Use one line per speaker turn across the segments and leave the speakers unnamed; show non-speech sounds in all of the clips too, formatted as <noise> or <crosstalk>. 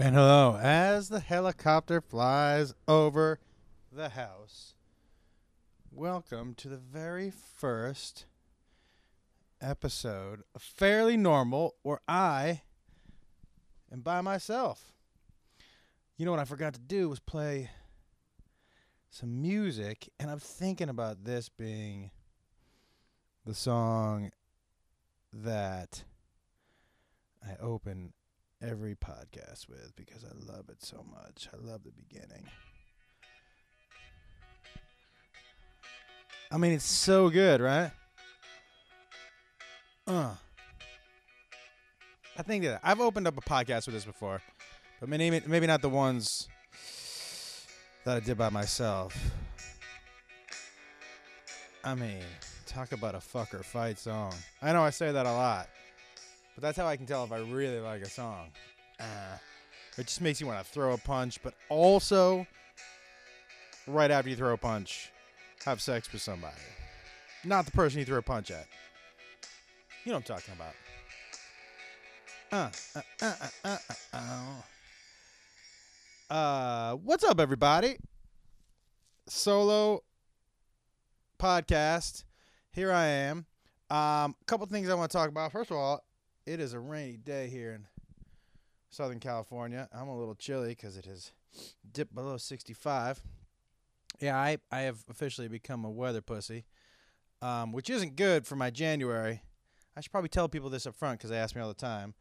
And hello, as the helicopter flies over the house, welcome to the very first episode of Fairly Normal, where I am by myself. You know what I forgot to do was play some music, and I'm thinking about this being the song that I open every podcast with because I love it so much. I love the beginning. I mean, it's so good, right? Uh. I think that I've opened up a podcast with this before, but maybe maybe not the ones that I did by myself. I mean, talk about a fucker fight song. I know I say that a lot. But that's how I can tell if I really like a song. Uh, it just makes you want to throw a punch, but also, right after you throw a punch, have sex with somebody. Not the person you threw a punch at. You know what I'm talking about. Uh, uh, uh, uh, uh, uh. uh what's up, everybody? Solo podcast. Here I am. Um, a couple things I want to talk about. First of all, it is a rainy day here in Southern California. I'm a little chilly because it has dipped below 65. Yeah, I, I have officially become a weather pussy, um, which isn't good for my January. I should probably tell people this up front because they ask me all the time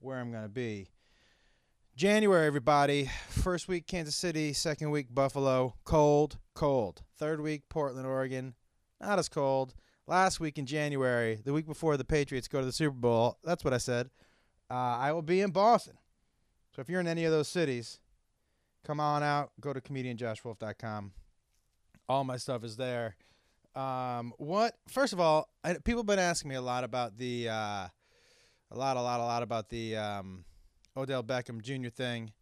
where I'm going to be. January, everybody. First week, Kansas City. Second week, Buffalo. Cold, cold. Third week, Portland, Oregon. Not as cold last week in January, the week before the Patriots go to the Super Bowl, that's what I said. Uh, I will be in Boston. So if you're in any of those cities, come on out. Go to comedianjoshwolf.com. All my stuff is there. Um, what? First of all, I, people have been asking me a lot about the, uh, a lot, a lot, a lot about the um, Odell Beckham Jr. thing.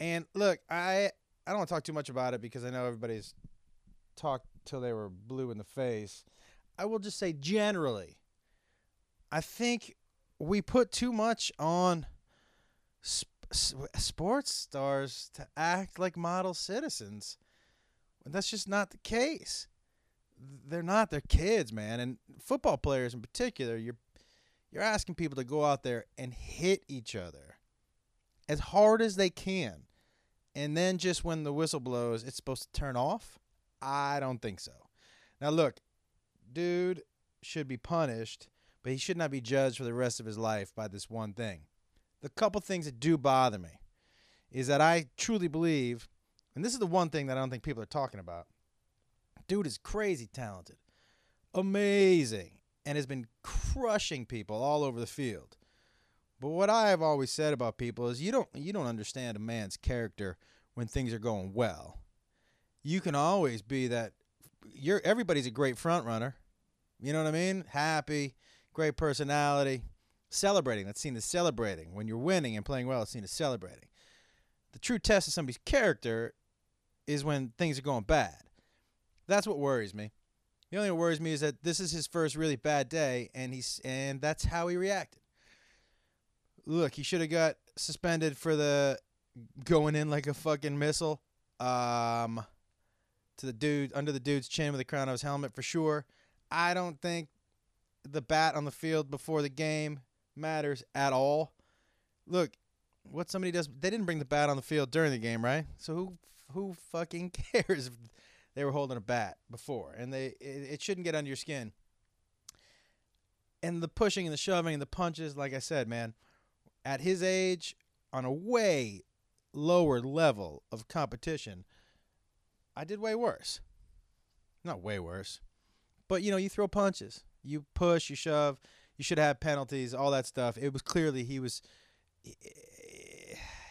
And look, I I don't want to talk too much about it because I know everybody's talked till they were blue in the face. I will just say generally, I think we put too much on sp- sports stars to act like model citizens. And That's just not the case. They're not. They're kids, man, and football players in particular. You're you're asking people to go out there and hit each other as hard as they can, and then just when the whistle blows, it's supposed to turn off. I don't think so. Now, look, dude should be punished, but he should not be judged for the rest of his life by this one thing. The couple things that do bother me is that I truly believe, and this is the one thing that I don't think people are talking about. Dude is crazy talented, amazing, and has been crushing people all over the field. But what I have always said about people is you don't you don't understand a man's character when things are going well. You can always be that you're everybody's a great front runner. You know what I mean? Happy, great personality, celebrating. That's seen as celebrating. When you're winning and playing well, it's seen as celebrating. The true test of somebody's character is when things are going bad. That's what worries me. The only thing that worries me is that this is his first really bad day, and he's and that's how he reacted. Look, he should have got suspended for the going in like a fucking missile. Um, to the dude under the dude's chin with the crown of his helmet for sure. I don't think the bat on the field before the game matters at all. Look, what somebody does they didn't bring the bat on the field during the game, right? So who who fucking <laughs> cares if they were holding a bat before? And they it, it shouldn't get under your skin. And the pushing and the shoving and the punches, like I said, man, at his age on a way lower level of competition, I did way worse. Not way worse. But you know, you throw punches. You push, you shove, you should have penalties, all that stuff. It was clearly he was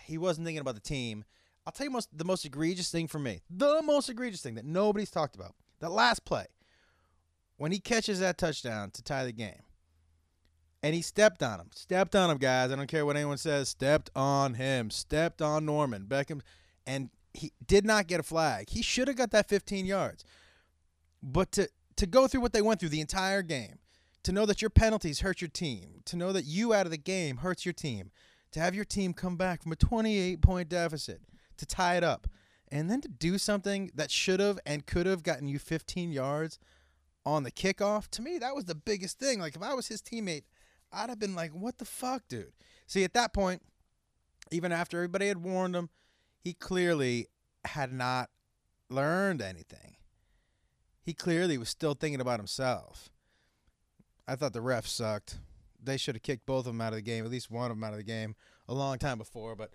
he wasn't thinking about the team. I'll tell you most the most egregious thing for me. The most egregious thing that nobody's talked about. The last play. When he catches that touchdown to tie the game. And he stepped on him. Stepped on him, guys. I don't care what anyone says. Stepped on him. Stepped on Norman. Beckham and he did not get a flag. He should have got that 15 yards. But to to go through what they went through the entire game, to know that your penalties hurt your team, to know that you out of the game hurts your team, to have your team come back from a 28 point deficit to tie it up and then to do something that should have and could have gotten you 15 yards on the kickoff, to me, that was the biggest thing. Like, if I was his teammate, I'd have been like, what the fuck, dude? See, at that point, even after everybody had warned him, he clearly had not learned anything. He clearly was still thinking about himself. I thought the refs sucked. They should have kicked both of them out of the game, at least one of them out of the game, a long time before. But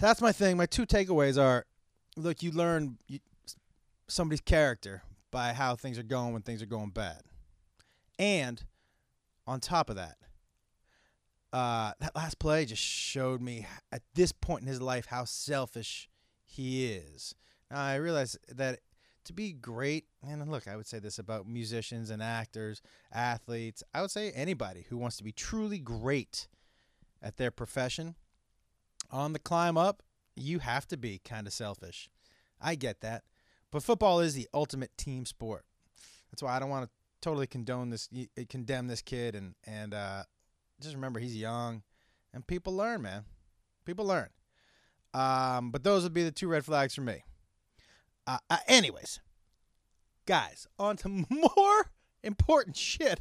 that's my thing. My two takeaways are look, you learn somebody's character by how things are going when things are going bad. And on top of that, uh, that last play just showed me at this point in his life how selfish he is. Now, I realize that to be great, and look, I would say this about musicians and actors, athletes, I would say anybody who wants to be truly great at their profession on the climb up, you have to be kind of selfish. I get that. But football is the ultimate team sport. That's why I don't want to totally condone this, condemn this kid, and and uh, just remember he's young, and people learn, man. People learn. Um, but those would be the two red flags for me. Uh, uh, anyways, guys, on to <laughs> more important shit.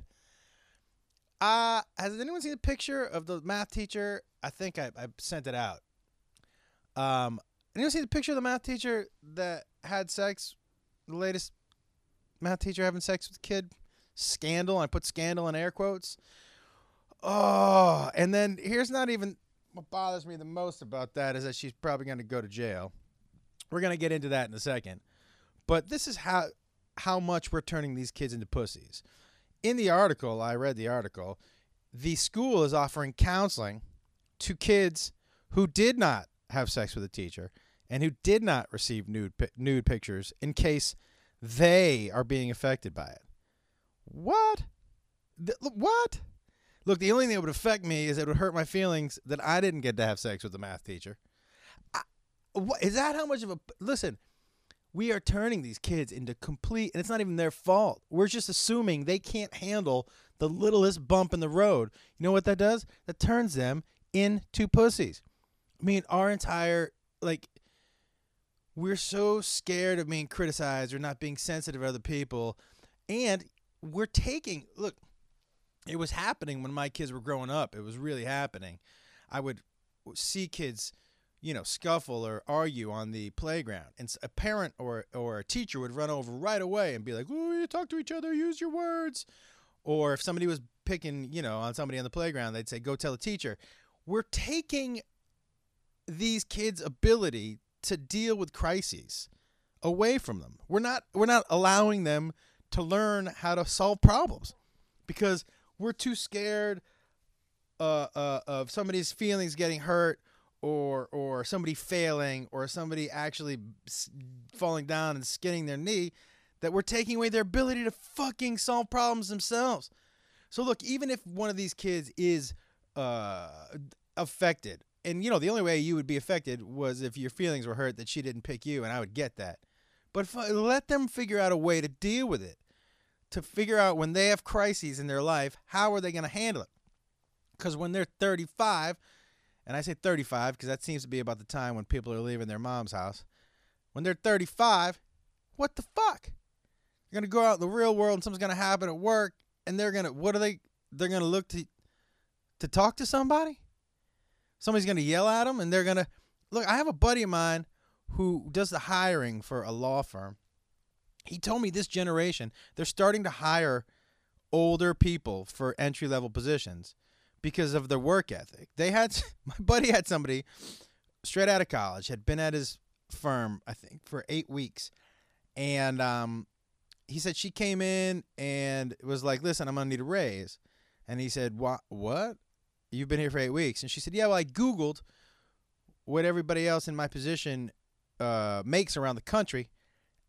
Uh, has anyone seen a picture of the math teacher? I think I, I sent it out. Um, anyone see the picture of the math teacher that had sex? The latest math teacher having sex with kid? Scandal. I put scandal in air quotes. Oh, and then here's not even what bothers me the most about that is that she's probably going to go to jail. We're going to get into that in a second. But this is how how much we're turning these kids into pussies. In the article, I read the article, the school is offering counseling to kids who did not have sex with a teacher and who did not receive nude nude pictures in case they are being affected by it. What? Th- what? Look, the only thing that would affect me is it would hurt my feelings that I didn't get to have sex with the math teacher. I, what, is that how much of a listen? We are turning these kids into complete, and it's not even their fault. We're just assuming they can't handle the littlest bump in the road. You know what that does? That turns them into pussies. I mean, our entire like we're so scared of being criticized or not being sensitive to other people, and we're taking look. It was happening when my kids were growing up. It was really happening. I would see kids, you know, scuffle or argue on the playground, and a parent or or a teacher would run over right away and be like, "Oh, you talk to each other, use your words." Or if somebody was picking, you know, on somebody on the playground, they'd say, "Go tell the teacher." We're taking these kids' ability to deal with crises away from them. We're not we're not allowing them to learn how to solve problems because we're too scared uh, uh, of somebody's feelings getting hurt or or somebody failing or somebody actually falling down and skinning their knee that we're taking away their ability to fucking solve problems themselves. So look, even if one of these kids is uh, affected and you know the only way you would be affected was if your feelings were hurt that she didn't pick you and i would get that but let them figure out a way to deal with it to figure out when they have crises in their life how are they going to handle it because when they're 35 and i say 35 because that seems to be about the time when people are leaving their mom's house when they're 35 what the fuck they're going to go out in the real world and something's going to happen at work and they're going to what are they they're going to look to to talk to somebody somebody's going to yell at them and they're going to look. I have a buddy of mine who does the hiring for a law firm. He told me this generation, they're starting to hire older people for entry level positions because of their work ethic. They had <laughs> my buddy had somebody straight out of college had been at his firm I think for 8 weeks and um he said she came in and was like, "Listen, I'm to need a raise." And he said, "What what?" You've been here for eight weeks. And she said, Yeah, well, I Googled what everybody else in my position uh, makes around the country.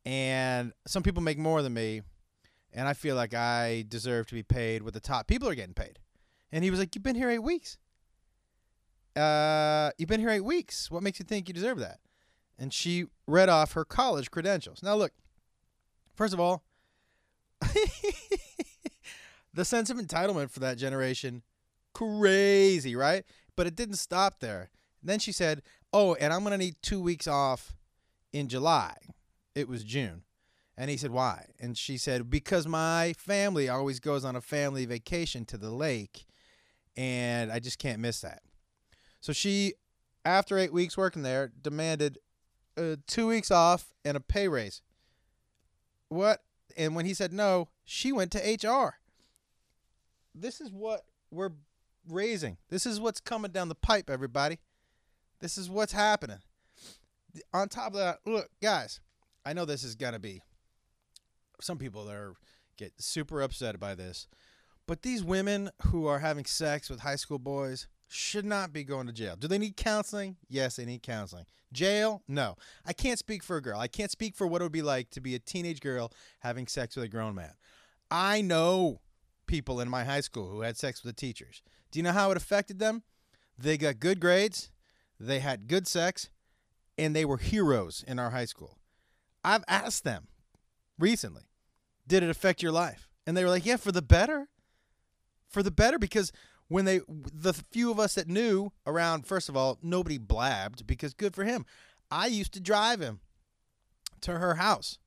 And some people make more than me. And I feel like I deserve to be paid what the top people are getting paid. And he was like, You've been here eight weeks. Uh, you've been here eight weeks. What makes you think you deserve that? And she read off her college credentials. Now, look, first of all, <laughs> the sense of entitlement for that generation crazy, right? But it didn't stop there. Then she said, "Oh, and I'm to need 2 weeks off in July." It was June. And he said, "Why?" And she said, "Because my family always goes on a family vacation to the lake, and I just can't miss that." So she after 8 weeks working there demanded uh, 2 weeks off and a pay raise. What? And when he said no, she went to HR. This is what we're raising. This is what's coming down the pipe, everybody. This is what's happening. On top of that, look, guys, I know this is gonna be some people that are get super upset by this, but these women who are having sex with high school boys should not be going to jail. Do they need counseling? Yes, they need counseling. Jail? No. I can't speak for a girl. I can't speak for what it would be like to be a teenage girl having sex with a grown man. I know people in my high school who had sex with the teachers. Do you know how it affected them? They got good grades, they had good sex, and they were heroes in our high school. I've asked them recently, did it affect your life? And they were like, yeah, for the better. For the better because when they the few of us that knew around first of all nobody blabbed because good for him. I used to drive him to her house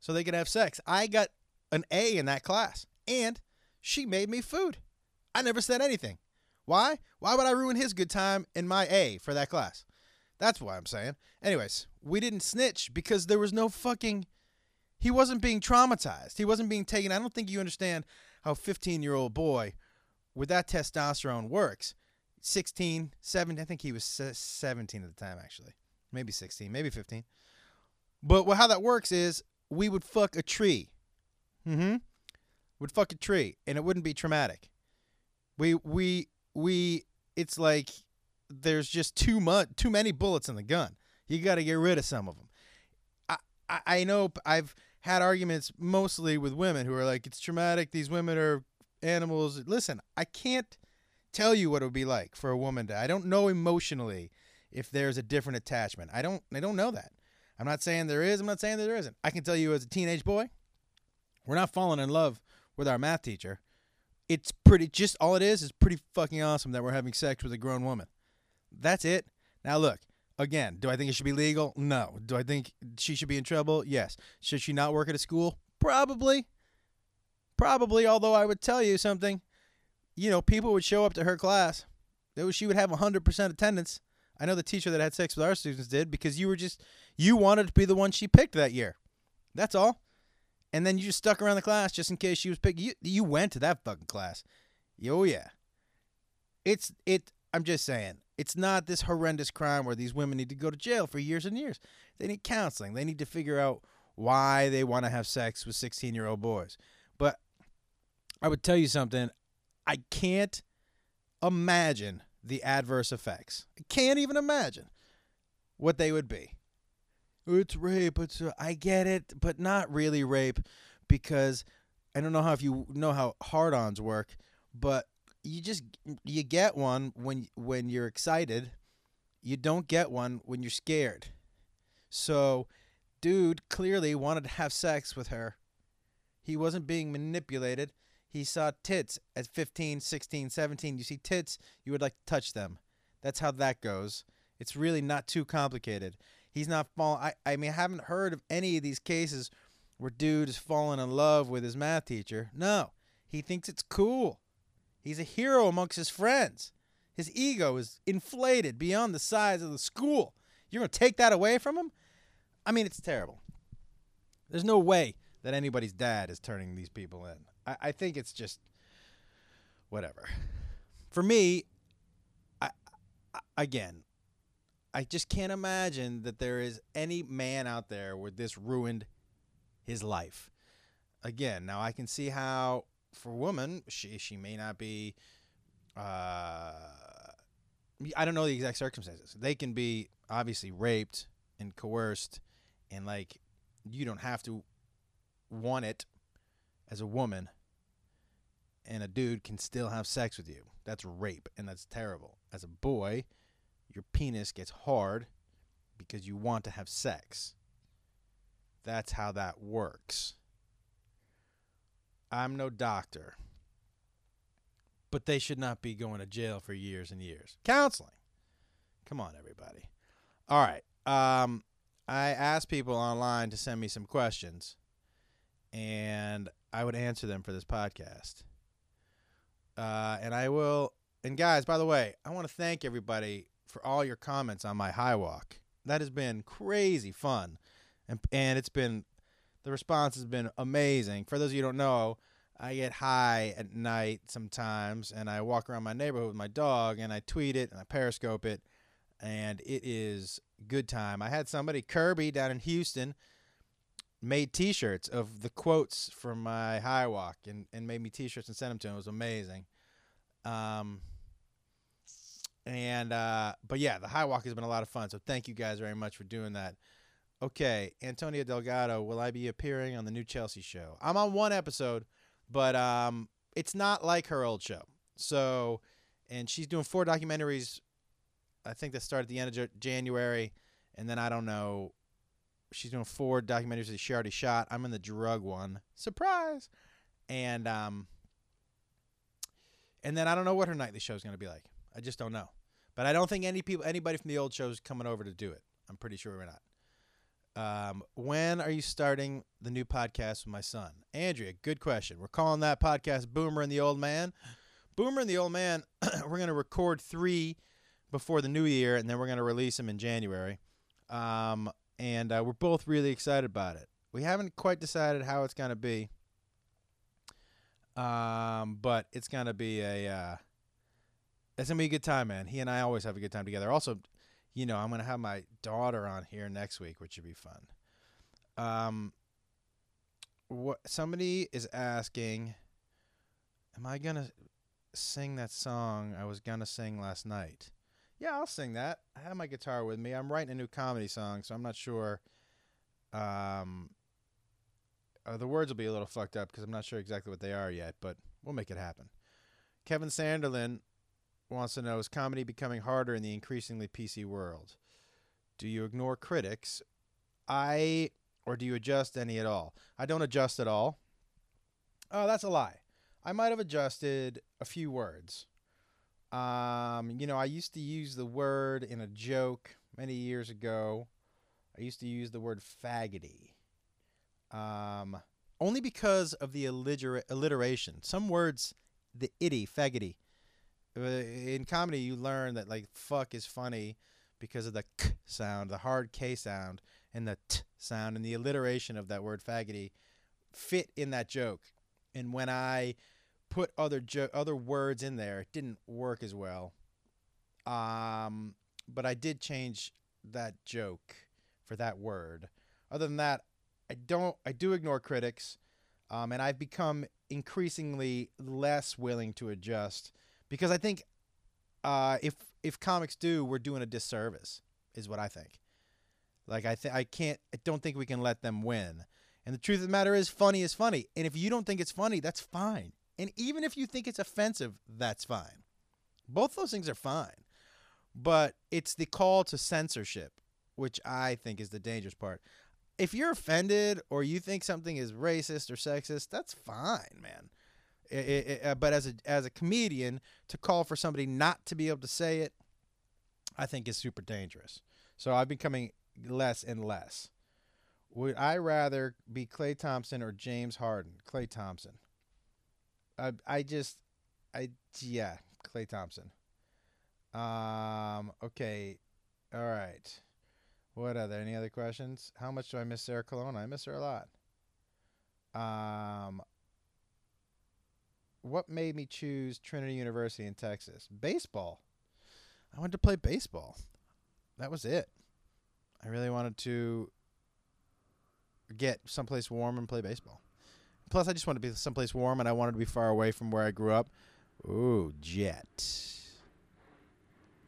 so they could have sex. I got an a in that class and she made me food. I never said anything. Why? Why would i ruin his good time in my a for that class? That's why i'm saying. Anyways we didn't snitch because there was no fucking he wasn't being traumatized he wasn't being taken i don't think you understand how 15 year old boy with that testosterone works. 16, 17, I think he was 17 at the time, actually. Maybe 16, maybe 15. But how that works is we would fuck a tree. Mm-hmm. Would fuck a tree, and it wouldn't be traumatic. We we we. It's like there's just too much, too many bullets in the gun. You got to get rid of some of them. I, I I know I've had arguments mostly with women who are like, it's traumatic. These women are animals. Listen, I can't tell you what it would be like for a woman to. I don't know emotionally if there's a different attachment. I don't. I don't know that. I'm not saying there is. I'm not saying that there isn't. I can tell you as a teenage boy, we're not falling in love with our math teacher. It's pretty. Just all it is is pretty fucking awesome that we're having sex with a grown woman. That's it. Now look. Again, do I think it should be legal? No. Do I think she should be in trouble? Yes. Should she not work at a school? Probably. Probably, although I would tell you something. You know, people would show up to her class. She would have 100% attendance. I know the teacher that had sex with our students did because you were just, you wanted to be the one she picked that year. That's all. And then you just stuck around the class just in case she was picked. You, you went to that fucking class. Oh, yeah. It's, it, I'm just saying, it's not this horrendous crime where these women need to go to jail for years and years. They need counseling. They need to figure out why they want to have sex with 16 year old boys. But I would tell you something. I can't imagine the adverse effects. I can't even imagine what they would be. It's rape. It's uh, I get it, but not really rape because I don't know how if you know how hard-ons work, but you just you get one when when you're excited. You don't get one when you're scared. So, dude clearly wanted to have sex with her he wasn't being manipulated. He saw tits at 15, 16, 17. You see tits, you would like to touch them. That's how that goes. It's really not too complicated. He's not falling. I, I mean, I haven't heard of any of these cases where dude is falling in love with his math teacher. No, he thinks it's cool. He's a hero amongst his friends. His ego is inflated beyond the size of the school. You're going to take that away from him? I mean, it's terrible. There's no way that anybody's dad is turning these people in. I, I think it's just whatever. For me, I, I, again, I just can't imagine that there is any man out there where this ruined his life. Again, now I can see how for a woman she she may not be. Uh, I don't know the exact circumstances. They can be obviously raped and coerced, and like you don't have to want it as a woman and a dude can still have sex with you. That's rape and that's terrible. As a boy, your penis gets hard because you want to have sex. That's how that works. I'm no doctor. but they should not be going to jail for years and years. Counseling. Come on, everybody. All right. Um, I asked people online to send me some questions, and I would answer them for this podcast. Uh, and I will. And guys, by the way, I want to thank everybody for all your comments on my high walk. That has been crazy fun, and and it's been the response has been amazing. For those of you who don't know, I get high at night sometimes, and I walk around my neighborhood with my dog, and I tweet it and I periscope it, and it is good time. I had somebody Kirby down in Houston made T-shirts of the quotes from my high walk, and and made me T-shirts and sent them to him. It was amazing. Um. And uh, but yeah, the high walk has been a lot of fun. So thank you guys very much for doing that. Okay, Antonia Delgado, will I be appearing on the new Chelsea show? I'm on one episode, but um, it's not like her old show. So, and she's doing four documentaries. I think that start at the end of January, and then I don't know. She's doing four documentaries that she already shot. I'm in the drug one. Surprise! And um, and then I don't know what her nightly show is going to be like. I just don't know. But I don't think any people, anybody from the old show is coming over to do it. I'm pretty sure we're not. Um, when are you starting the new podcast with my son? Andrea, good question. We're calling that podcast Boomer and the Old Man. Boomer and the Old Man, <clears throat> we're going to record three before the new year, and then we're going to release them in January. Um, and uh, we're both really excited about it. We haven't quite decided how it's going to be, um, but it's going to be a. Uh, it's gonna be a good time, man. He and I always have a good time together. Also, you know, I'm gonna have my daughter on here next week, which should be fun. Um, what somebody is asking, am I gonna sing that song I was gonna sing last night? Yeah, I'll sing that. I have my guitar with me. I'm writing a new comedy song, so I'm not sure. Um, uh, the words will be a little fucked up because I'm not sure exactly what they are yet, but we'll make it happen. Kevin Sanderlin wants to know is comedy becoming harder in the increasingly PC world? Do you ignore critics? I or do you adjust any at all? I don't adjust at all. Oh, that's a lie. I might have adjusted a few words. Um, you know, I used to use the word in a joke many years ago. I used to use the word faggoty. Um, only because of the alliter- alliteration. Some words, the itty, faggoty, in comedy you learn that like fuck is funny because of the k sound, the hard k sound, and the t sound, and the alliteration of that word faggoty fit in that joke. And when I put other jo- other words in there, it didn't work as well. Um, but I did change that joke for that word. Other than that, I don't. I do ignore critics, um, and I've become increasingly less willing to adjust because I think uh, if if comics do, we're doing a disservice, is what I think. Like I think I can't, I don't think we can let them win. And the truth of the matter is, funny is funny. And if you don't think it's funny, that's fine. And even if you think it's offensive, that's fine. Both those things are fine. But it's the call to censorship, which I think is the dangerous part. If you're offended or you think something is racist or sexist, that's fine, man. It, it, uh, but as a as a comedian, to call for somebody not to be able to say it, I think is super dangerous. So I've been coming less and less. Would I rather be Klay Thompson or James Harden? Klay Thompson. I I just I yeah, Klay Thompson. Um okay. All right. What other any other questions? How much do I miss Sarah Colonna? I miss her a lot. Um what made me choose Trinity University in Texas? Baseball. I wanted to play baseball. That was it. I really wanted to get someplace warm and play baseball. Plus, I just wanted to be someplace warm, and I wanted to be far away from where I grew up. Ooh, jet.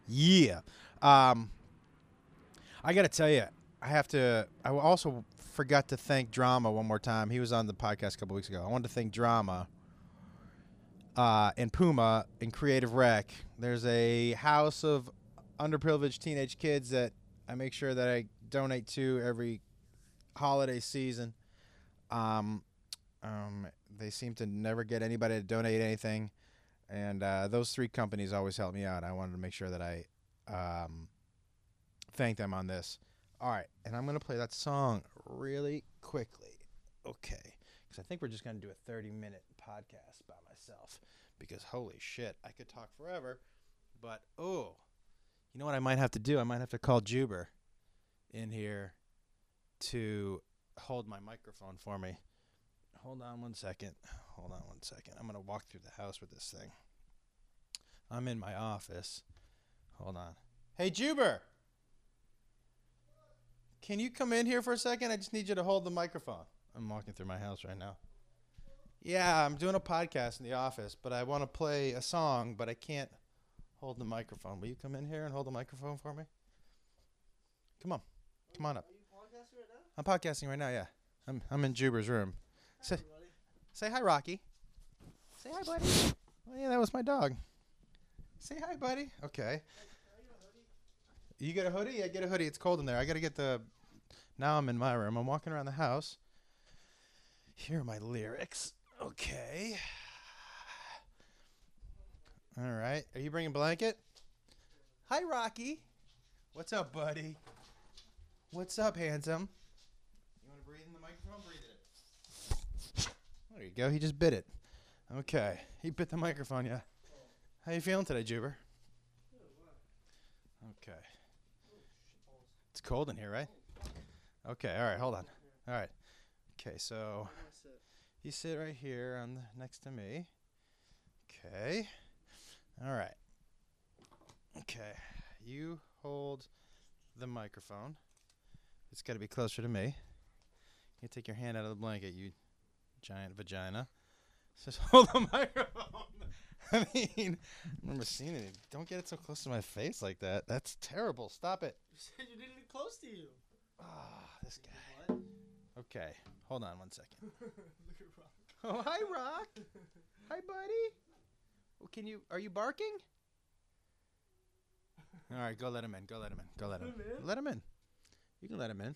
Yeah. Um, I got to tell you, I have to. I also forgot to thank Drama one more time. He was on the podcast a couple weeks ago. I wanted to thank Drama uh, and Puma in Creative Rec. There's a house of underprivileged teenage kids that I make sure that I donate to every holiday season. Um, um, they seem to never get anybody to donate anything. and uh, those three companies always help me out. I wanted to make sure that I um, thank them on this. All right, and I'm gonna play that song really quickly, okay? Because I think we're just gonna do a 30 minute podcast by myself. Because holy shit, I could talk forever, but oh, you know what I might have to do? I might have to call Juber in here to hold my microphone for me. Hold on one second. Hold on one second. I'm going to walk through the house with this thing. I'm in my office. Hold on. Hey, Juber! Can you come in here for a second? I just need you to hold the microphone. I'm walking through my house right now. Yeah, I'm doing a podcast in the office, but I want to play a song, but I can't hold the microphone. Will you come in here and hold the microphone for me? Come on. Come on up.
Podcasting right?
I'm podcasting right now, yeah. I'm I'm in Juber's room.
Hi,
Say-
everybody.
Say hi, Rocky. Say hi, buddy. Oh yeah, that was my dog. Say hi, buddy. Okay. You get a hoodie? Yeah, get a hoodie. It's cold in there. I gotta get the. Now I'm in my room. I'm walking around the house. Here are my lyrics. Okay. All right. Are you bringing a blanket? Hi, Rocky. What's up, buddy? What's up, handsome? You want to breathe in the microphone? Breathe it. There you go. He just bit it. Okay. He bit the microphone, yeah. How you feeling today, Juber? Okay. It's cold in here, right? Okay. All right. Hold on. All right. Okay. So
Where do I sit?
You sit right here on the, next to me. Okay. All right. Okay. You hold the microphone. It's got to be closer to me. You take your hand out of the blanket, you giant vagina. <laughs> Just hold the microphone. <laughs> I mean, I remember seeing it. Don't get it so close to my face like that. That's terrible. Stop it.
You said you didn't get close to you.
Ah, this guy. Okay. Hold on one second. <laughs>
Rock. <laughs>
Oh, hi, Rock. Hi, buddy. Oh, Can you? Are you barking? All right, go let him in. Go let him in. Go let him.
Let him in?
Let him in. You can let him in.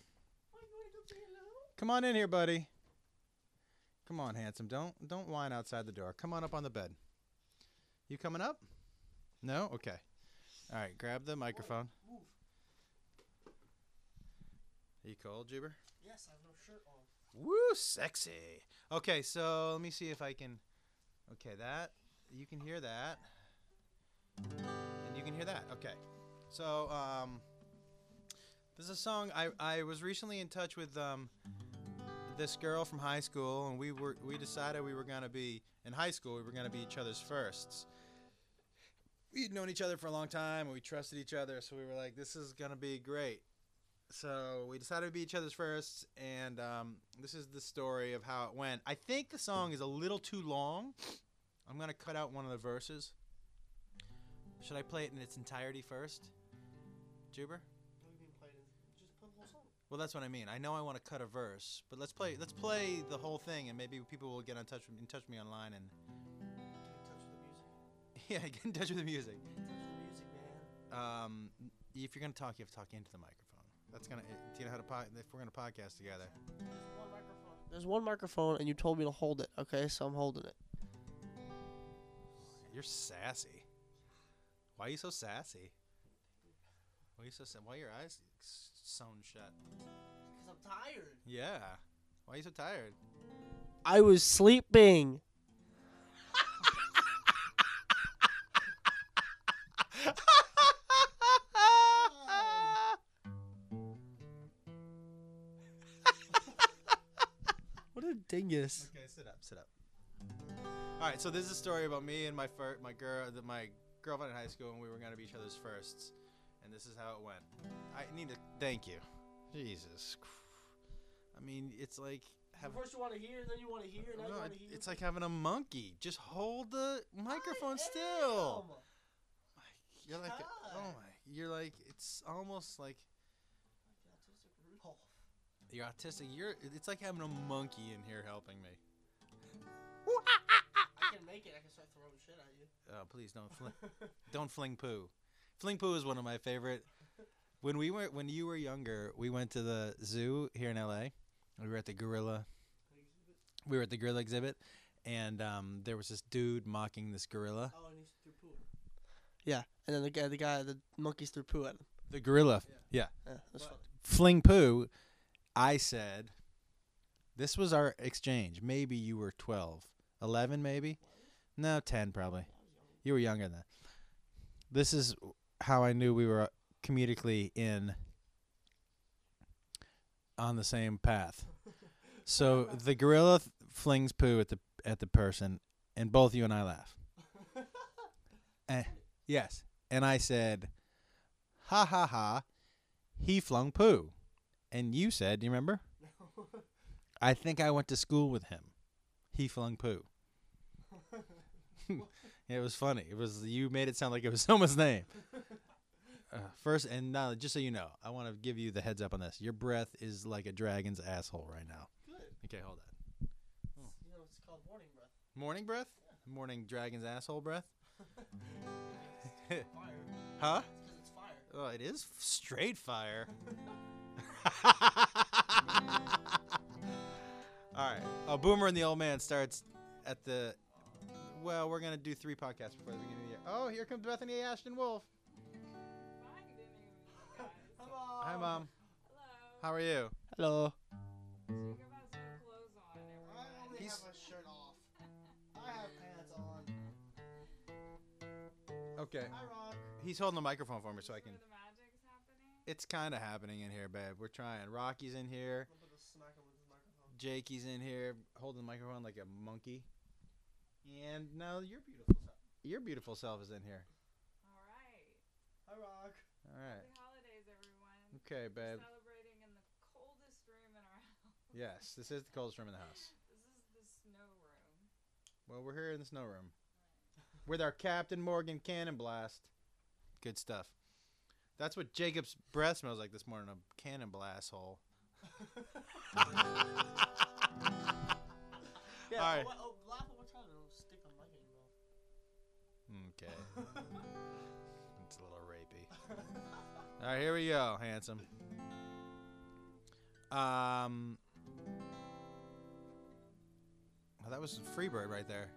Why you wanna go say hello?
Come on in here, buddy. Come on, handsome. Don't don't whine outside the door. Come on up on the bed. You coming up? No. Okay. All right. Grab the microphone.
Move.
Are you cold, Juber?
Yes, I have no shirt on.
Woo, sexy. Okay, so let me see if I can. Okay, that you can hear that, and you can hear that. Okay, so um, this is a song I I was recently in touch with um this girl from high school, and we were we decided we were gonna be in high school. We were gonna be each other's firsts. We'd known each other for a long time, and we trusted each other, so we were like, "This is gonna be great." So we decided to be each other's first, and um, this is the story of how it went. I think the song is a little too long. I'm gonna cut out one of the verses. Should I play it in its entirety first, Juber?
What do you mean play it? Just play the whole song.
Well, that's what I mean. I know I want to cut a verse, but let's play. Let's play the whole thing, and maybe people will get in touch with, in touch with me online, and
Get in touch with the music.
yeah, get in touch with the music.
Touch with the music, man.
Um, if you're gonna talk, you have to talk into the microphone. That's gonna. Eh, do you know how to? Po- if we're gonna podcast together.
There's one microphone. There's one microphone, and you told me to hold it. Okay, so I'm holding it.
You're sassy. Why are you so sassy? Why are you so sa- Why are your eyes sewn shut?
Because I'm tired.
Yeah. Why are you so tired?
I was sleeping. A dingus.
okay, sit up, sit up. All right, so this is a story about me and my fir- my girl, the, my girlfriend in high school, and we were gonna be each other's firsts, and this is how it went. I need to thank you. Jesus. I mean, it's like have.
First you want to hear, then you want to hear, now you
No,
want to hear.
it's like having a monkey. Just hold the microphone
I
still.
am.
You're like, oh
God.
oh my, you're like, it's almost like
Autistic Rudolph.
You're autistic. You're, it's like having a monkey in here helping me.
I can make it. I can start throwing shit at you.
Oh, please don't fling, don't fling poo. Fling poo is one of my favorite. When we were, when you were younger, we went to the zoo here in LA. We were at the gorilla. We were at the gorilla exhibit, and um, there was this dude mocking this gorilla.
Oh, and he threw poo. Yeah, and then the guy, the guy, the monkeys threw poo at him.
The gorilla, yeah,
Yeah, that's
fling poo. I said, this was our exchange. Maybe you were 12, 11 maybe, no, 10 probably. You were younger than that. This is how I knew we were comedically in on the same path. <laughs> So the gorilla th- flings poo at the at the person, and both you and I laugh. <laughs> Eh, yes, and I said, "Ha ha ha!" He flung poo, and you said, "Do you remember?" <laughs> I think I went to school with him. He flung poo. <laughs> <laughs> it was funny. It was you made it sound like it was someone's name. Uh, first, and now, just so you know, I want to give you the heads up on this. Your breath is like a dragon's asshole right now.
Good.
Okay, hold on.
You know, it's called morning breath.
Morning breath? Morning dragon's asshole breath?
Fire.
Huh?
Because it's fire.
Oh, it is f- straight fire. All right. Oh, Boomer and the Old Man starts at the. Well, we're gonna do three podcasts before the beginning of the year. Oh, here comes Bethany Ashton Wolf.
Hello.
Hi, Mom.
Hello.
How are you?
Hello.
Jacob has no clothes on and
I only
He's-
have a shirt off. I have pants on.
Okay.
Hi, Rock.
He's holding the microphone for me so I
Where
can.
The magic's happening.
It's kind of happening in here, babe. We're trying. Rocky's in here.
I'm gonna smack him with microphone.
Jakey's in here holding the microphone like a monkey. And now your beautiful self. Your beautiful self is in here.
All right.
Hi, Rock.
All right.
Happy holidays, everyone.
Okay,
We're
babe.
celebrating in the coldest room in our <laughs> house.
Yes, this is the coldest room in the house. <laughs>
This is the snow room.
Well, we're here in the snow room with our Captain Morgan cannon blast. Good stuff. That's what Jacob's breath smells like this morning a cannon blast hole.
Yeah.
All right.
Oh, oh, laugh one time and it'll stick on mic in your mouth.
Okay. it's a little rapey. All right, here we go, handsome. Um, well, that was Freebird right there.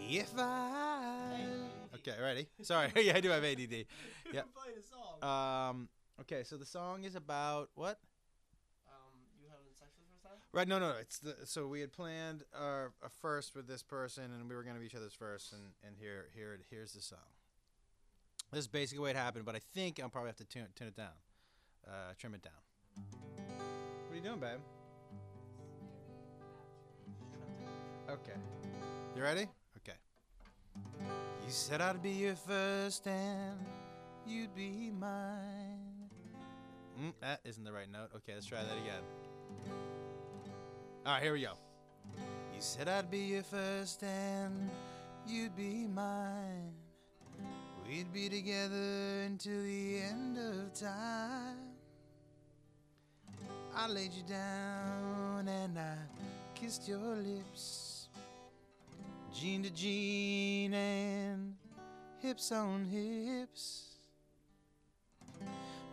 If I. Okay, ready? Sorry. <laughs> yeah, I do have ADD. <laughs> Yeah.
can play the song.
Um. Okay, so the song is about what?
um, you having sex for the first time?
Right. No, no. no, It's the so we had planned our a first with this person, and we were gonna be each other's first, and and here here it here's the song. This is basically what happened, but I think I'll probably have to tune tune it down, uh, trim it down. What are you doing, babe? Okay. You ready? Okay. You said I'd be your first and you'd be mine. Mm, that isn't the right note. Okay, let's try that again. All right, here we go. You said I'd be your first and you'd be mine. We'd be together until the end of time. I laid you down and I kissed your lips, jean to jean and hips on hips.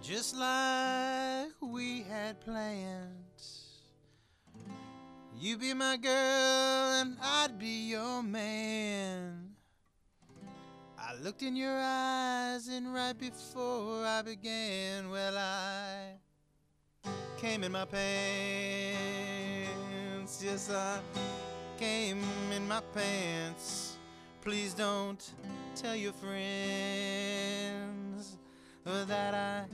Just like we had planned. You be my girl and I'd be your man. I looked in your eyes and right before I began, well, I came in my pants. Yes, I came in my pants. Please don't tell your friends that I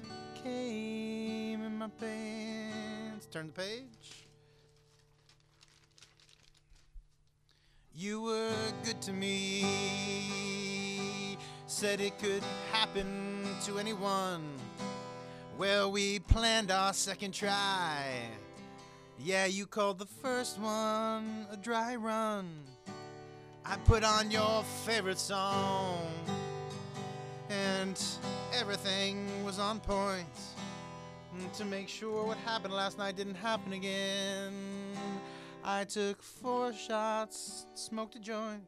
came in my pants. Turn the page. You were good to me. Said it could happen to anyone. Well, we planned our second try. Yeah, you called the first one a dry run. I put on your favorite song, and everything was on point to make sure what happened last night didn't happen again. I took four shots, smoked a joint.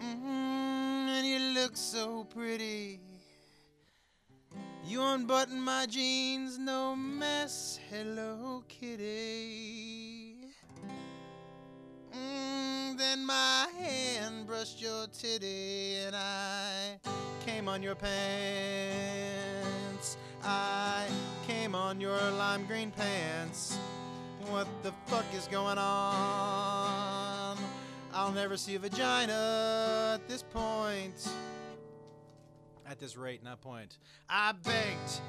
Mm, and you look so pretty. You unbutton my jeans, no mess. Hello, kitty. Mm, then my hand brushed your titty, and I came on your pants. I came on your lime green pants. What the fuck is going on? I'll never see a vagina at this point. At this rate, not point. I begged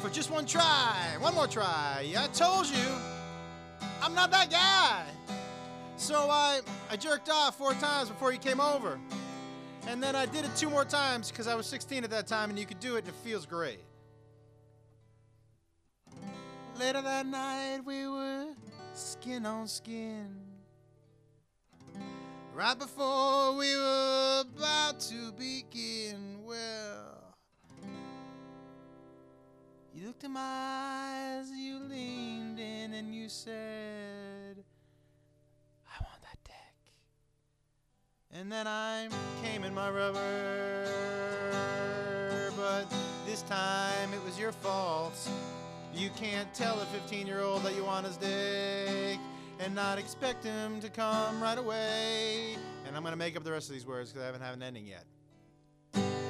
for just one try, one more try. I told you, I'm not that guy. So I, I jerked off four times before you came over. And then I did it two more times because I was 16 at that time and you could do it and it feels great. Later that night, we were skin on skin. Right before we were about to begin, well, you looked in my eyes, you leaned in, and you said, I want that dick. And then I came in my rubber, but this time it was your fault. You can't tell a 15 year old that you want his dick and not expect him to come right away. And I'm going to make up the rest of these words because I haven't had an ending yet.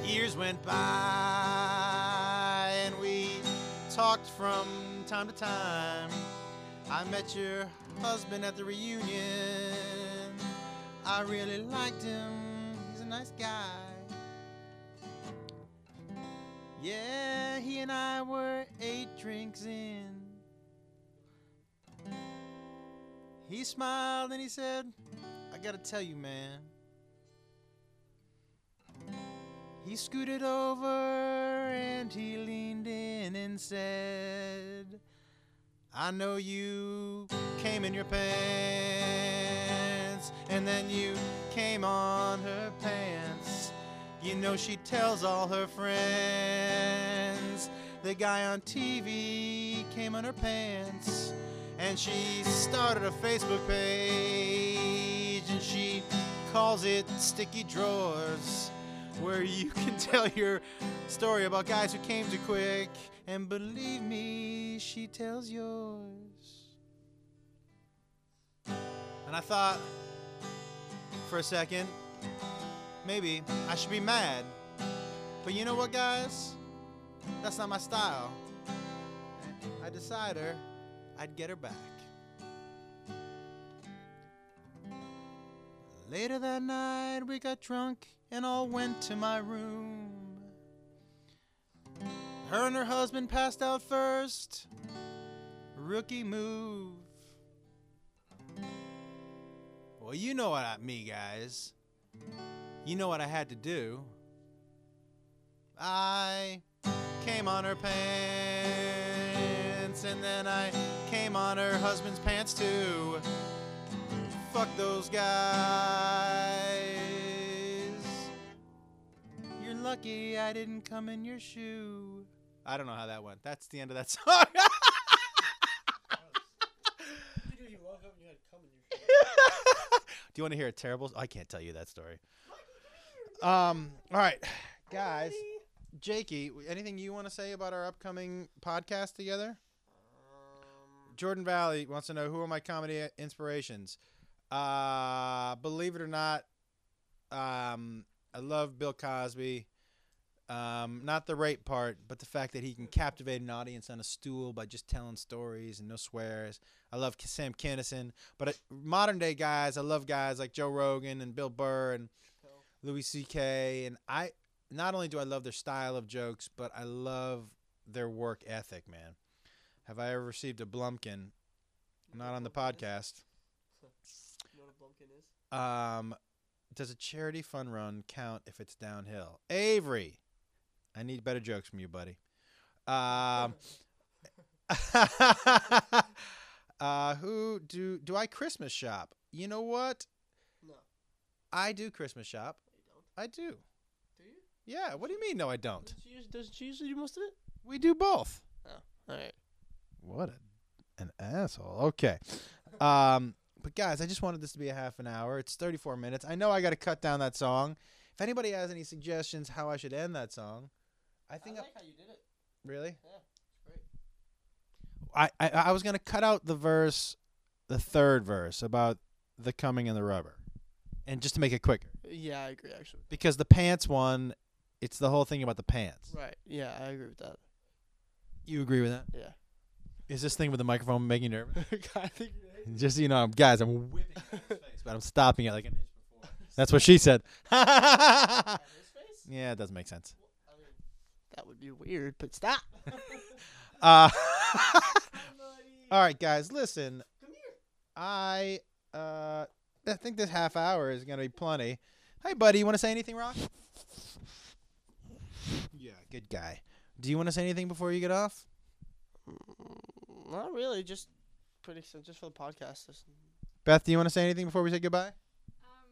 Years went by and we talked from time to time. I met your husband at the reunion. I really liked him. He's a nice guy. Yeah, he and I were eight drinks in. He smiled and he said, I gotta tell you, man. He scooted over and he leaned in and said, I know you came in your pants and then you came on her pants. You know she tells all her friends. The guy on TV came on her pants. And she started a Facebook page and she calls it Sticky Drawers, where you <laughs> can tell your story about guys who came too quick. And believe me, she tells yours. And I thought for a second, maybe I should be mad. But you know what, guys? That's not my style. I decided I'd get her back. Later that night, we got drunk and all went to my room. Her and her husband passed out first. Rookie move. Well, you know what I, me, guys. You know what I had to do. I came on her pants, and then I came on her husband's pants too. Fuck those guys. You're lucky I didn't come in your shoe. I don't know how that went. That's the end of that <laughs> song.
You woke up and you had cum in your
Do you want to hear a terrible? I can't tell you that story. Um. All right, guys. Jakey, anything you want to say about our upcoming podcast together? Jordan Valley wants to know who are my comedy inspirations. Uh, believe it or not, um, I love Bill Cosby. Um, not the rape part, but the fact that he can captivate an audience on a stool by just telling stories and no swears. I love Sam Kinison, but uh, modern day guys, I love guys like Joe Rogan and Bill Burr and Louis C.K. And I not only do I love their style of jokes, but I love their work ethic, man. Have I ever received a Blumpkin? Not on the podcast.
You know what a Blumpkin is?
Um, does a charity fun run count if it's downhill? Avery, I need better jokes from you, buddy. Um, <laughs> uh, who do do I Christmas shop? You know what?
No.
I do Christmas shop.
You don't.
I do.
Do you?
Yeah. What do you mean? No, I don't.
Doesn't she, doesn't she usually do most of it?
We do both.
Oh, All right.
What a, an asshole. Okay. Um, but guys, I just wanted this to be a half an hour. It's 34 minutes. I know I got to cut down that song. If anybody has any suggestions how I should end that song, I think I
like how you did it.
Really?
Yeah, great.
I, I I was gonna cut out the verse, the third verse about the coming and the rubber, and just to make it quicker,
Yeah, I agree actually.
because the pants one, it's the whole thing about the pants.
Right. Yeah, I agree with that.
You agree with that?
Yeah.
Is this thing with the microphone making you nervous? <laughs>
I think
just so you know, guys, I'm whipping it in his <laughs> face, but I'm stopping it like an inch before. That's what she said. <laughs> yeah, it doesn't make sense.
That would be weird, but stop.
Uh, all right, guys, listen.
Come here.
I uh, I think this half hour is gonna be plenty. Hey, buddy, you want to say anything, Rock? Yeah, good guy. Do you want to say anything before you get off?
Not really, just pretty sim- just for the podcast. Just,
Beth, do you want to say anything before we say goodbye?
Um,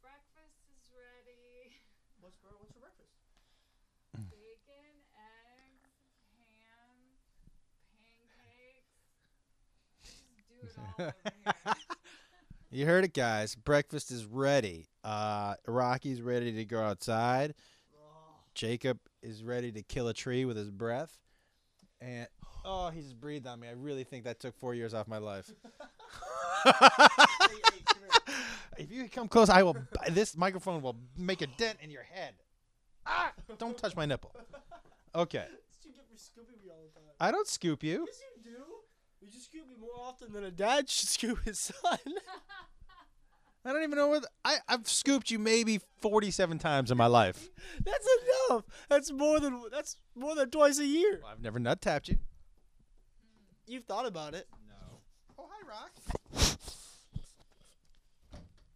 breakfast is ready.
what's for, what's for breakfast?
Bacon, <laughs> eggs, ham, pancakes. <laughs> Just do it all over here. <laughs>
You heard it, guys. Breakfast is ready. Uh, Rocky's ready to go outside.
Oh,
Jacob is ready to kill a tree with his breath. And oh, he just breathed on me. I really think that took four years off my life.
hey, hey, come here.
if you come close, I will. This microphone will make a dent in your head. Ah! Don't touch my nipple. Okay. <laughs>
That's what you get for scooping me all the time.
I don't scoop you.
Yes, you do. You just scoop me more often than a dad should scoop his son. <laughs>
I don't even know what I, I've scooped you maybe forty-seven times in my life.
that's enough. That's more than that's more than twice a year.
I've never nut tapped you.
You've thought about it.
No. Oh hi, Rock.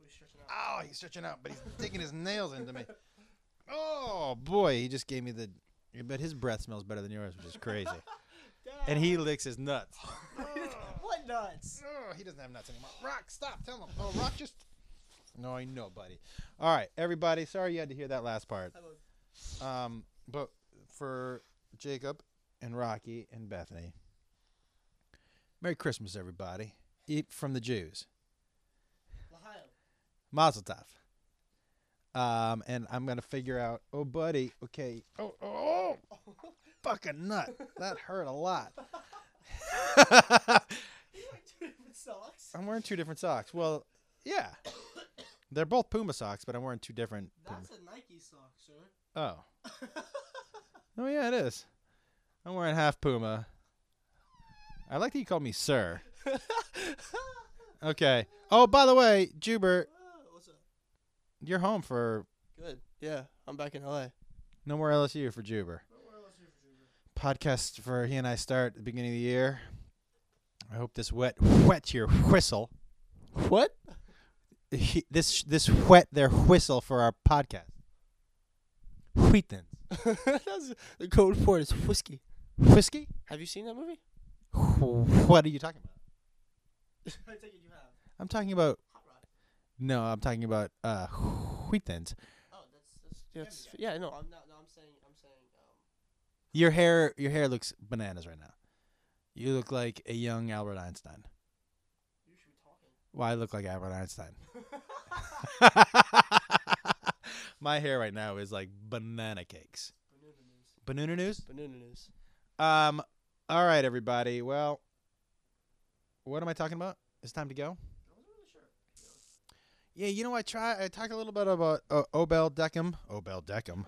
We're stretching out.
Oh, he's stretching out, but he's digging his nails into me. Oh boy, he just gave me the. But his breath smells better than yours, which is crazy. <laughs> and he licks his nuts. <laughs>
what nuts?
Oh, he doesn't have nuts anymore. Rock, stop. Tell him. Oh, Rock, just. No, I know, buddy. All right, everybody. Sorry you had to hear that last part. Um, but for Jacob and Rocky and Bethany, Merry Christmas, everybody. Eat from the Jews. Mazel tov. Um, and I'm gonna figure out. Oh, buddy. Okay. Oh, oh, oh. <laughs> fucking nut. That hurt a lot. <laughs> <laughs>
socks.
I'm wearing two different socks. Well, yeah. <coughs> They're both Puma socks, but I'm wearing two different. Puma.
That's a Nike sock, sir.
Oh. Oh yeah, it is. I'm wearing half Puma. I like that you called me sir. Okay. Oh, by the way, Juber, uh,
What's up?
you're home for
Good. Yeah, I'm back in LA.
no more LSU for Juber. No more LSU for Juber. Podcast for he and I start at the beginning of the year. I hope this wet wet your whistle.
What?
He- This this wet their whistle for our podcast. Wheatons. <laughs>
That's the code for it is whiskey.
Whiskey?
Have you seen that movie?
What are you talking about?
I take it you have.
I'm talking about
Hot Rod.
no, I'm talking about uh Wheatons.
Oh, that's that's, that's yeah. No, I'm not. No, I'm saying I'm saying um.
Your hair your hair looks bananas right now. You look like a young Albert Einstein.
You should be talking.
Well, I look like Albert Einstein. <laughs> <laughs> My hair right now is like banana cakes.
Banana news.
Banana news?
Banana news.
Um all right everybody. Well, what am I talking about? It's time to go.
Really sure.
Yeah, you know I try I talk a little bit about uh, Obel Deckham. Obel Deckham.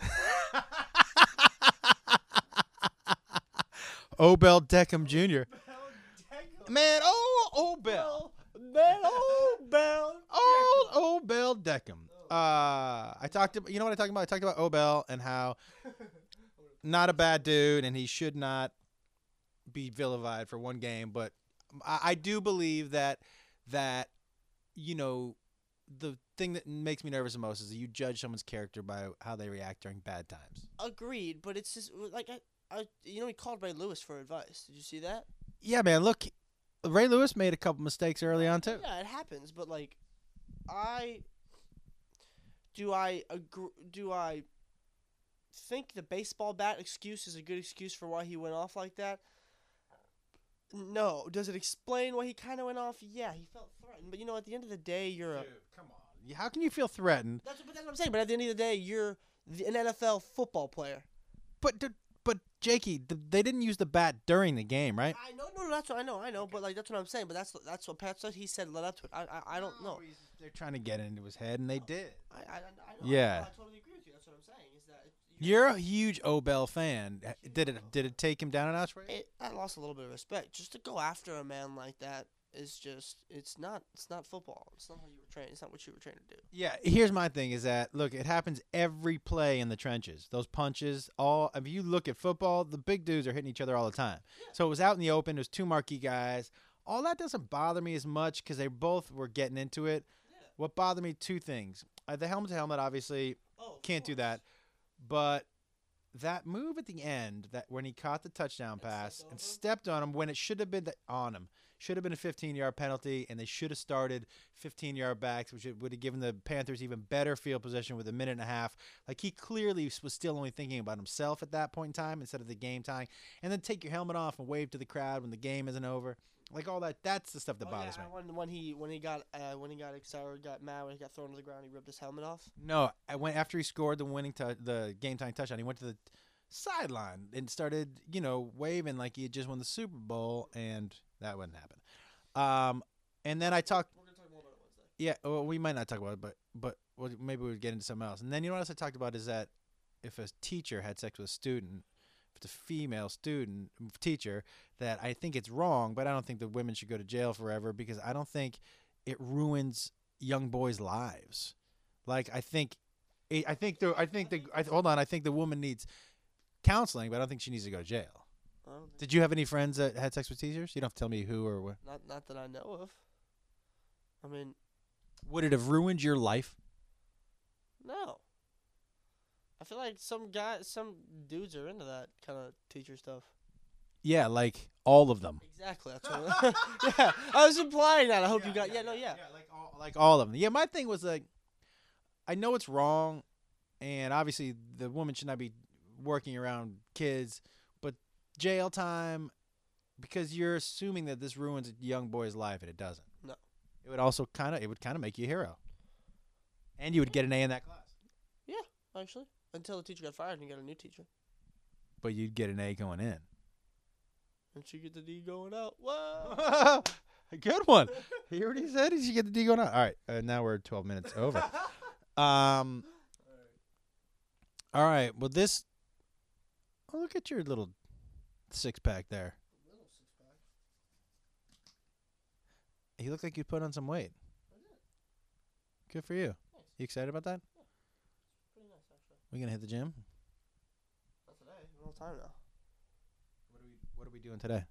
<laughs> Obel Deckham <laughs> Jr.
Bell
Man, oh Obel.
Man, oh, Bell. <laughs>
Oh, Obel Deckham. Uh, I talked about, you know what I talked about? I talked about Obel and how not a bad dude and he should not be vilified for one game, but I, I do believe that that you know the thing that makes me nervous the most is that you judge someone's character by how they react during bad times.
Agreed, but it's just like I, I, you know, he called Ray Lewis for advice. Did you see that?
Yeah, man. Look, Ray Lewis made a couple mistakes early on too.
Yeah, it happens, but like, I do I agree? Do I think the baseball bat excuse is a good excuse for why he went off like that? No. Does it explain why he kind of went off? Yeah, he felt threatened, but you know, at the end of the day, you're a.
come on. How can you feel threatened?
That's, but that's what I'm saying. But at the end of the day, you're the, an NFL football player.
But but Jakey, they didn't use the bat during the game, right?
I know, no, no, that's what I know, I know, but like that's what I'm saying. But that's that's what Pat said. He said led up to it. I I, I don't know.
he's- They're trying to get into his head, and they did.
I I, I, know,
Yeah.
I, totally agree with you. That's what I'm saying. Is that it,
You're a huge Obel fan. Did it did it take him down a notch for you?
it, I lost a little bit of respect. Just to go after a man like that is just it's not it's not football. It's not how you were trained. It's not what you were trained to do.
Yeah, here's my thing is that look, it happens every play in the trenches. Those punches, all if you look at football, the big dudes are hitting each other all the time. So it was out in the open. There's two marquee guys. All that doesn't bother me as much because they both were getting into it. What bothered me two things: uh, the helmet to helmet, obviously
Oh,
can't do that, but that move at the end, that when he caught the touchdown pass and stepped on him when it should have been the, on him, should have been a 15 yard penalty, and they should have started 15 yard backs, which would have given the Panthers even better field position with a minute and a half. Like he clearly was still only thinking about himself at that point in time instead of the game time. And then take your helmet off and wave to the crowd when the game isn't over. Like all that, that's the stuff that
Oh,
bothers
yeah,
me.
When, when he when he got uh, when he got excited, got mad, when he got thrown to the ground, he ripped his helmet off.
No, I went after he scored the winning tou the game time touchdown. He went to the sideline and started, you know, waving like he had just won the Super Bowl, and that wouldn't happen. Um, and then I talked.
We're gonna talk more about it Wednesday.
Yeah, well, we might not talk about it, but but well, maybe we would get into something else. And then you know what else I talked about is that if a teacher had sex with a student, it's a female student teacher, that I think it's wrong, but I don't think the women should go to jail forever because I don't think it ruins young boys' lives. Like I think, I think the I think the I, hold on, I think the woman needs counseling, but I don't think she needs to go to jail.
I don't think-
Did you have any friends that had sex with teachers? You don't have to tell me who or what.
Not not that I know of. I mean,
Would it have ruined your life?
no. I feel like some guys, some dudes are into that kind of teacher stuff.
Yeah, like all of them.
Exactly. That's what. <laughs> yeah, I was implying that. I hope you got. Yeah, no, yeah.
like all, like all of them. Yeah, my thing was like, I know it's wrong, and obviously the woman should not be working around kids, but jail time, because you're assuming that this ruins a young boy's life, and it doesn't.
No.
It would also kind of, it would kind of make you a hero, and you would get an A in that class, Yeah,
Actually, until the teacher got fired and you got a new teacher,
but you'd get an A going in.
and she get the D going out. Whoa.
a <laughs> good one. He already said he should get the D going out. All right, uh, now we're 12 minutes over. <laughs> Um. All right. Well, this. Oh, look at your little six pack there. You look like you put on some weight. Good for you. You excited about that?
Pretty nice.
We gonna hit the gym?
Not today. A long time now.
What are we What are we doing today?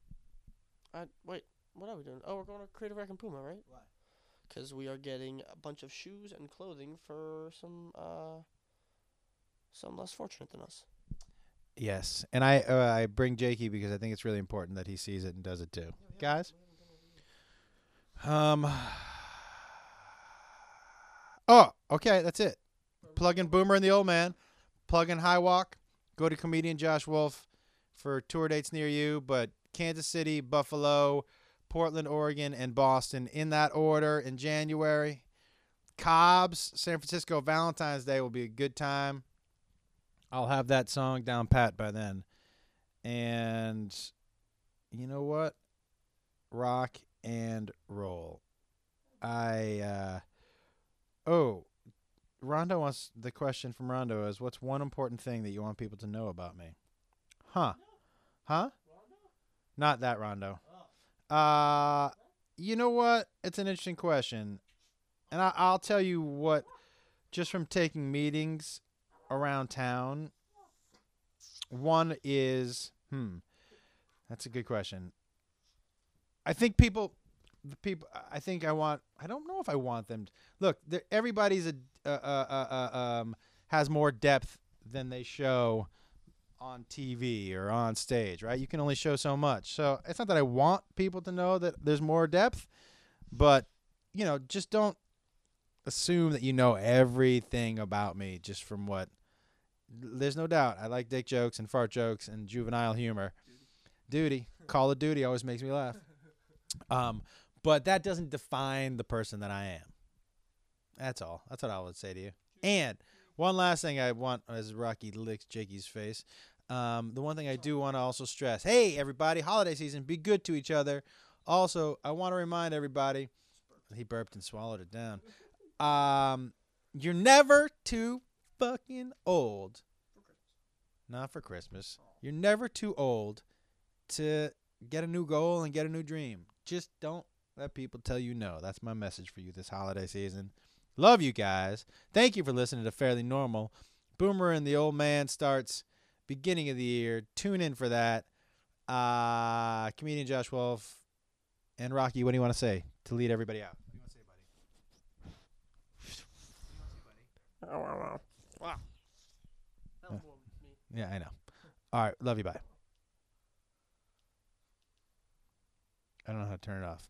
I wait. What are we doing? Oh, we're going to Creative Rack and Puma, right?
Why?
Because we are getting a bunch of shoes and clothing for some uh, some less fortunate than us.
Yes, and I uh, I bring Jakey because I think it's really important that he sees it and does it too, guys. Um. Oh, okay, that's it. Plug in Boomer and the Old Man. Plug in High Walk. Go to comedian Josh Wolf for tour dates near you. But Kansas City, Buffalo, Portland, Oregon, and Boston in that order in January. Cobb's, San Francisco, Valentine's Day will be a good time. I'll have that song down pat by then. And you know what? Rock and roll. I uh oh Rondo wants the question from Rondo is what's one important thing that you want people to know about me? Huh. Huh? Not that Rondo. Uh you know what? It's an interesting question. And I, I'll tell you what just from taking meetings around town one is hmm that's a good question i think people the people i think i want i don't know if i want them to, look everybody's a uh, uh, uh, uh, um has more depth than they show on tv or on stage right? You can only show so much. So it's not that i want people to know that there's more depth but you know just don't assume that you know everything about me just from what there's no doubt. I like dick jokes and fart jokes and juvenile humor. Duty, Call of Duty always makes me laugh. <laughs> Um, but that doesn't define the person that I am. That's all. That's what I would say to you. And one last thing I want as Rocky licks Jakey's face. Um, the one thing I do want to also stress: Hey, everybody, holiday season, be good to each other. Also, I want to remind everybody. He burped and swallowed it down. Um, you're never too fucking old. Not for Christmas. You're never too old to get a new goal and get a new dream. Just don't let people tell you no. That's my message for you this holiday season. Love you guys. Thank you for listening to Fairly Normal. Boomer and the Old Man starts beginning of the year. Tune in for that. Uh, comedian Josh Wolf and Rocky, what do you want to say to lead everybody out? What do you want to say, buddy?
Wow. That
Uh,
was more me.
Yeah, I know. All right, love you. Bye. I don't know how to turn it off.